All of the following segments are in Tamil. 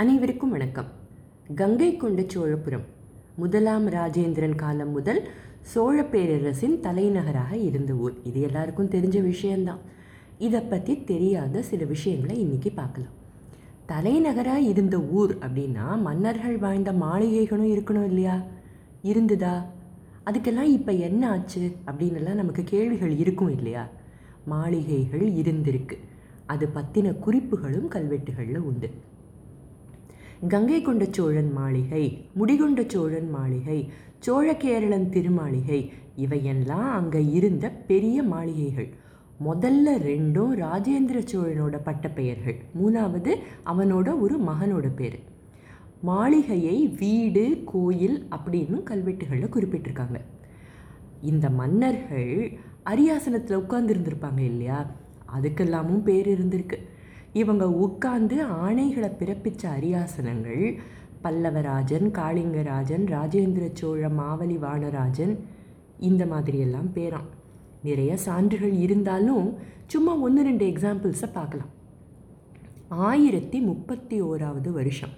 அனைவருக்கும் வணக்கம். கங்கை கொண்ட சோழபுரம். முதலாம் ராஜேந்திரன் காலம் முதல் சோழ பேரரசின் தலைநகராக இருந்த ஊர். இது எல்லாருக்கும் தெரிஞ்ச விஷயம்தான். இதை பற்றி தெரியாத சில விஷயங்களை இன்றைக்கி பார்க்கலாம். தலைநகராக இருந்த ஊர் அப்படின்னா மன்னர்கள் வாழ்ந்த மாளிகைகளும் இருக்கணும் இல்லையா? இருந்ததா? அதுக்கெல்லாம் இப்போ என்ன ஆச்சு அப்படின்னுலாம் நமக்கு கேள்விகள் இருக்கும் இல்லையா? மாளிகைகள் இருந்திருக்கு. அது பற்றின குறிப்புகளும் கல்வெட்டுகளில் உண்டு. கங்கை கொண்ட சோழன் மாளிகை முடிகொண்ட சோழன் மாளிகை சோழ கேரளன் திருமாளிகை இவையெல்லாம் அங்கே இருந்த பெரிய மாளிகைகள். முதல்ல ரெண்டும் ராஜேந்திர சோழனோட பட்டப்பெயர்கள் மூணாவது அவனோட ஒரு மகனோட பேர். மாளிகையை வீடு கோயில் அப்படின்னு கல்வெட்டுகளில் குறிப்பிட்டிருக்காங்க. இந்த மன்னர்கள் அரியாசனத்தில் உட்கார்ந்துருந்துருப்பாங்க இல்லையா? அதுக்கெல்லாமும் பேர் இருந்திருக்கு. இவங்க உட்கார்ந்து ஆணைகளை பிறப்பித்த அரியாசனங்கள். பல்லவராஜன் காளிங்கராஜன் ராஜேந்திர சோழ மாவலி வானராஜன் இந்த மாதிரியெல்லாம் பேராம். நிறைய சான்றுகள் இருந்தாலும் சும்மா ஒன்று ரெண்டு எக்ஸாம்பிள்ஸை பார்க்கலாம். ஆயிரத்தி முப்பத்தி ஓராவது வருஷம்.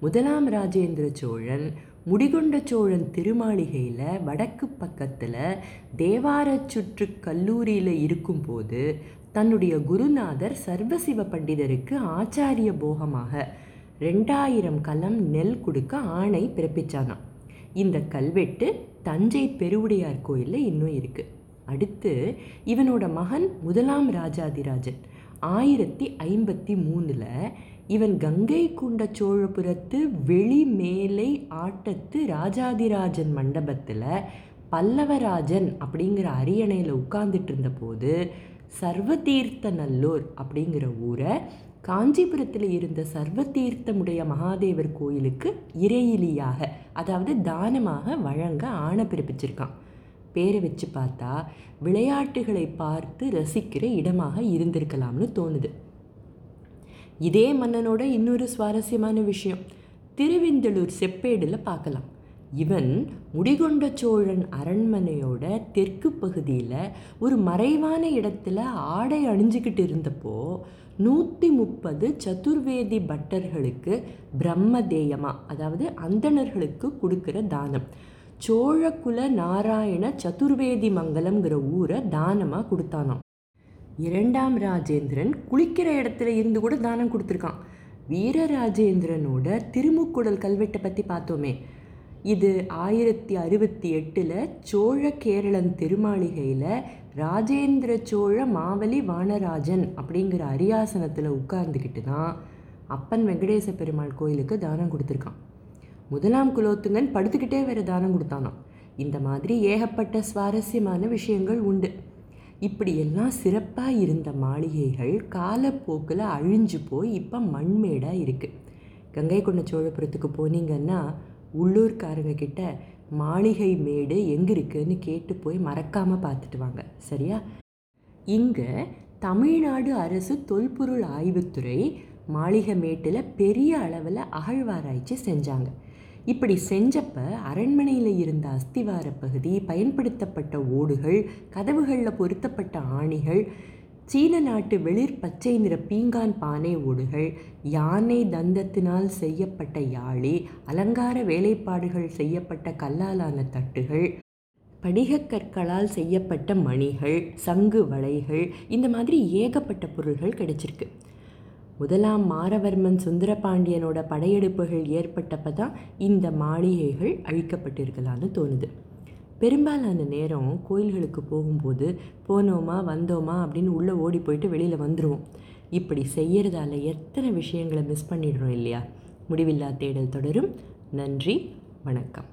முதலாம் ராஜேந்திர சோழன் முடிகொண்ட சோழன் திருமாளிகையில் வடக்கு பக்கத்தில் தேவார சுற்று கல்லூரியில் இருக்கும்போது தன்னுடைய குருநாதர் சர்வசிவ பண்டிதருக்கு ஆச்சாரிய போகமாக ரெண்டாயிரம் கலம் நெல் கொடுக்க ஆணை பிறப்பிச்சானாம். இந்த கல்வெட்டு தஞ்சை பெருவுடையார் கோயிலில் இன்னும் இருக்குது அடுத்து இவனோட மகன் முதலாம் ராஜாதிராஜன். ஆயிரத்தி ஐம்பத்தி மூணில் இவன் கங்கை கொண்ட சோழபுரத்து வெளி மேலை ஆட்டத்து ராஜாதிராஜன் மண்டபத்தில் பல்லவராஜன் அப்படிங்கிற அரியணையில் உட்கார்ந்துட்டு இருந்தபோது சர்வதீர்த்த நல்லூர் அப்படிங்கிற ஊரை காஞ்சிபுரத்தில் இருந்த சர்வதீர்த்தமுடைய மகாதேவர் கோயிலுக்கு இறையிலியாக அதாவது தானமாக வழங்க ஆணை பிறப்பிச்சிருக்கான். பேரை வச்சு பார்த்தா விளையாட்டுகளை பார்த்து ரசிக்கிற இடமாக இருந்திருக்கலாம்னு தோணுது. இதே மன்னனோட இன்னொரு சுவாரஸ்யமான விஷயம். திருவிந்தலூர் செப்பேடில் பார்க்கலாம். இவன் முடிகொண்ட சோழன் அரண்மனையோட தெற்கு பகுதியில் ஒரு மறைவான இடத்துல ஆடை அணிஞ்சிக்கிட்டு இருந்தப்போ நூற்றி முப்பது சதுர்வேதி பட்டர்களுக்கு பிரம்மதேயமாக அதாவது அந்தணர்களுக்கு கொடுக்குற தானம். சோழகுல நாராயண சதுர்வேதி மங்கலம்ங்கிற ஊரை தானமாக கொடுத்தானாம். இரண்டாம் ராஜேந்திரன் குளிக்கிற இடத்துல இருந்து கூட தானம் கொடுத்துருக்கான். வீரராஜேந்திரனோட திருமுக்குடல் கல்வெட்டை பற்றி பார்த்தோமே. இது ஆயிரத்தி அறுபத்தி எட்டில் சோழ கேரளன் திருமாளிகையில் ராஜேந்திர சோழ மாவலி வானராஜன் அப்படிங்கிற அரியாசனத்தில் உட்கார்ந்துக்கிட்டு தான் அப்பன் வெங்கடேச பெருமாள் கோயிலுக்கு தானம் கொடுத்துருக்கான். முதலாம் குலோத்துங்கன் படுத்துக்கிட்டே வேறு தானம் கொடுத்தானாம். இந்த மாதிரி ஏகப்பட்ட சுவாரஸ்யமான விஷயங்கள் உண்டு. இப்படியெல்லாம் சிறப்பாக இருந்த மாளிகைகள் காலப்போக்கில் அழிஞ்சு போய் இப்போ மண்மேடாக இருக்குது கங்கை கொண்ட சோழபுரத்துக்கு போனீங்கன்னா உள்ளூர்காரங்க கிட்ட மாளிகை மேடு எங்கே இருக்குன்னு கேட்டு போய் மறக்காமல் பார்த்துட்டு வாங்க. சரியா? இங்கே தமிழ்நாடு அரசு தொல்பொருள் ஆய்வுத்துறை மாளிகை மேட்டில் பெரிய அளவில் அகழ்வாராய்ச்சி செஞ்சாங்க. இப்படி செஞ்சப்ப அரண்மனையில் இருந்த அஸ்திவார பகுதி பயன்படுத்தப்பட்ட ஓடுகள் கதவுகளில் பொருத்தப்பட்ட ஆணிகள் சீன நாட்டு வெளிர் பச்சை நிற பீங்கான் பானை ஓடுகள் யானை தந்தத்தினால் செய்யப்பட்ட யாழி அலங்கார வேலைப்பாடுகள் செய்யப்பட்ட கல்லாலான தட்டுகள் படிகக்கற்களால் செய்யப்பட்ட மணிகள் சங்கு வளைகள் இந்த மாதிரி ஏகப்பட்ட பொருள்கள் கிடைச்சிருக்கு. முதலாம் மாரவர்மன் சுந்தரபாண்டியனோட படையெடுப்புகள் ஏற்பட்டப்போ தான் இந்த மாளிகைகள் அழிக்கப்பட்டிருக்கலான்னு தோணுது. பெரும்பாலான நேரம் கோயில்களுக்கு போகும்போது போனோமா வந்தோமா? அப்படின்னு உள்ளே ஓடி போயிட்டு வெளியில் வந்துடுவோம் இப்படி செய்கிறதால எத்தனை விஷயங்களை மிஸ் பண்ணிடுறோம் இல்லையா? முடிவில்லா தேடல் தொடரும். நன்றி வணக்கம்.